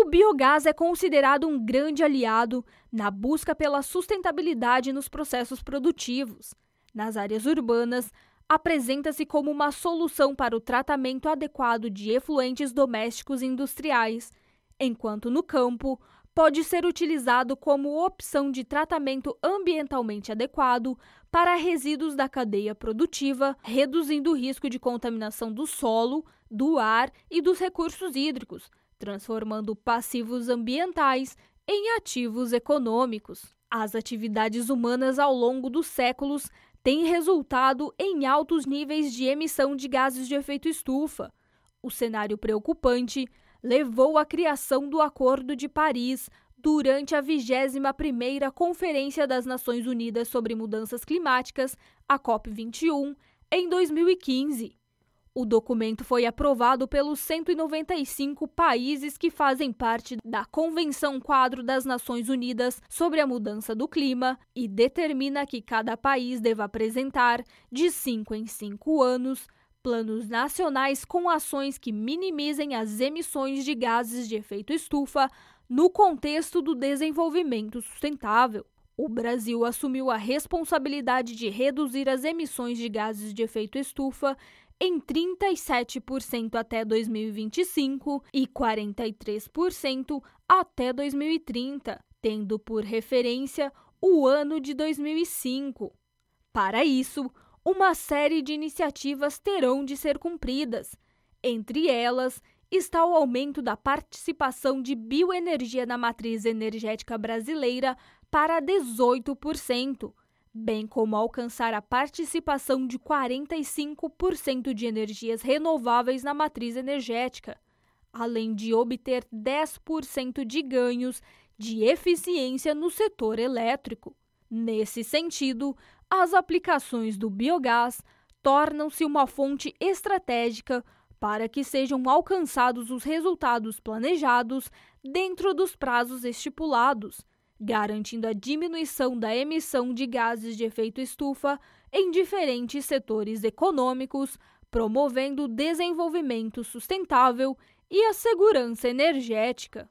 O biogás é considerado um grande aliado na busca pela sustentabilidade nos processos produtivos. Nas áreas urbanas, apresenta-se como uma solução para o tratamento adequado de efluentes domésticos industriais, enquanto no campo pode ser utilizado como opção de tratamento ambientalmente adequado para resíduos da cadeia produtiva, reduzindo o risco de contaminação do solo, do ar e dos recursos hídricos transformando passivos ambientais em ativos econômicos. As atividades humanas ao longo dos séculos têm resultado em altos níveis de emissão de gases de efeito estufa. O cenário preocupante levou à criação do Acordo de Paris durante a 21ª Conferência das Nações Unidas sobre Mudanças Climáticas, a COP21, em 2015. O documento foi aprovado pelos 195 países que fazem parte da Convenção Quadro das Nações Unidas sobre a Mudança do Clima e determina que cada país deva apresentar, de 5 em 5 anos, planos nacionais com ações que minimizem as emissões de gases de efeito estufa no contexto do desenvolvimento sustentável. O Brasil assumiu a responsabilidade de reduzir as emissões de gases de efeito estufa em 37% até 2025 e 43% até 2030, tendo por referência o ano de 2005. Para isso, uma série de iniciativas terão de ser cumpridas. Entre elas está o aumento da participação de bioenergia na matriz energética brasileira para 18%, bem como alcançar a participação de 45% de energias renováveis na matriz energética, além de obter 10% de ganhos de eficiência no setor elétrico. Nesse sentido, as aplicações do biogás tornam-se uma fonte estratégica para que sejam alcançados os resultados planejados dentro dos prazos estipulados garantindo a diminuição da emissão de gases de efeito estufa em diferentes setores econômicos, promovendo o desenvolvimento sustentável e a segurança energética.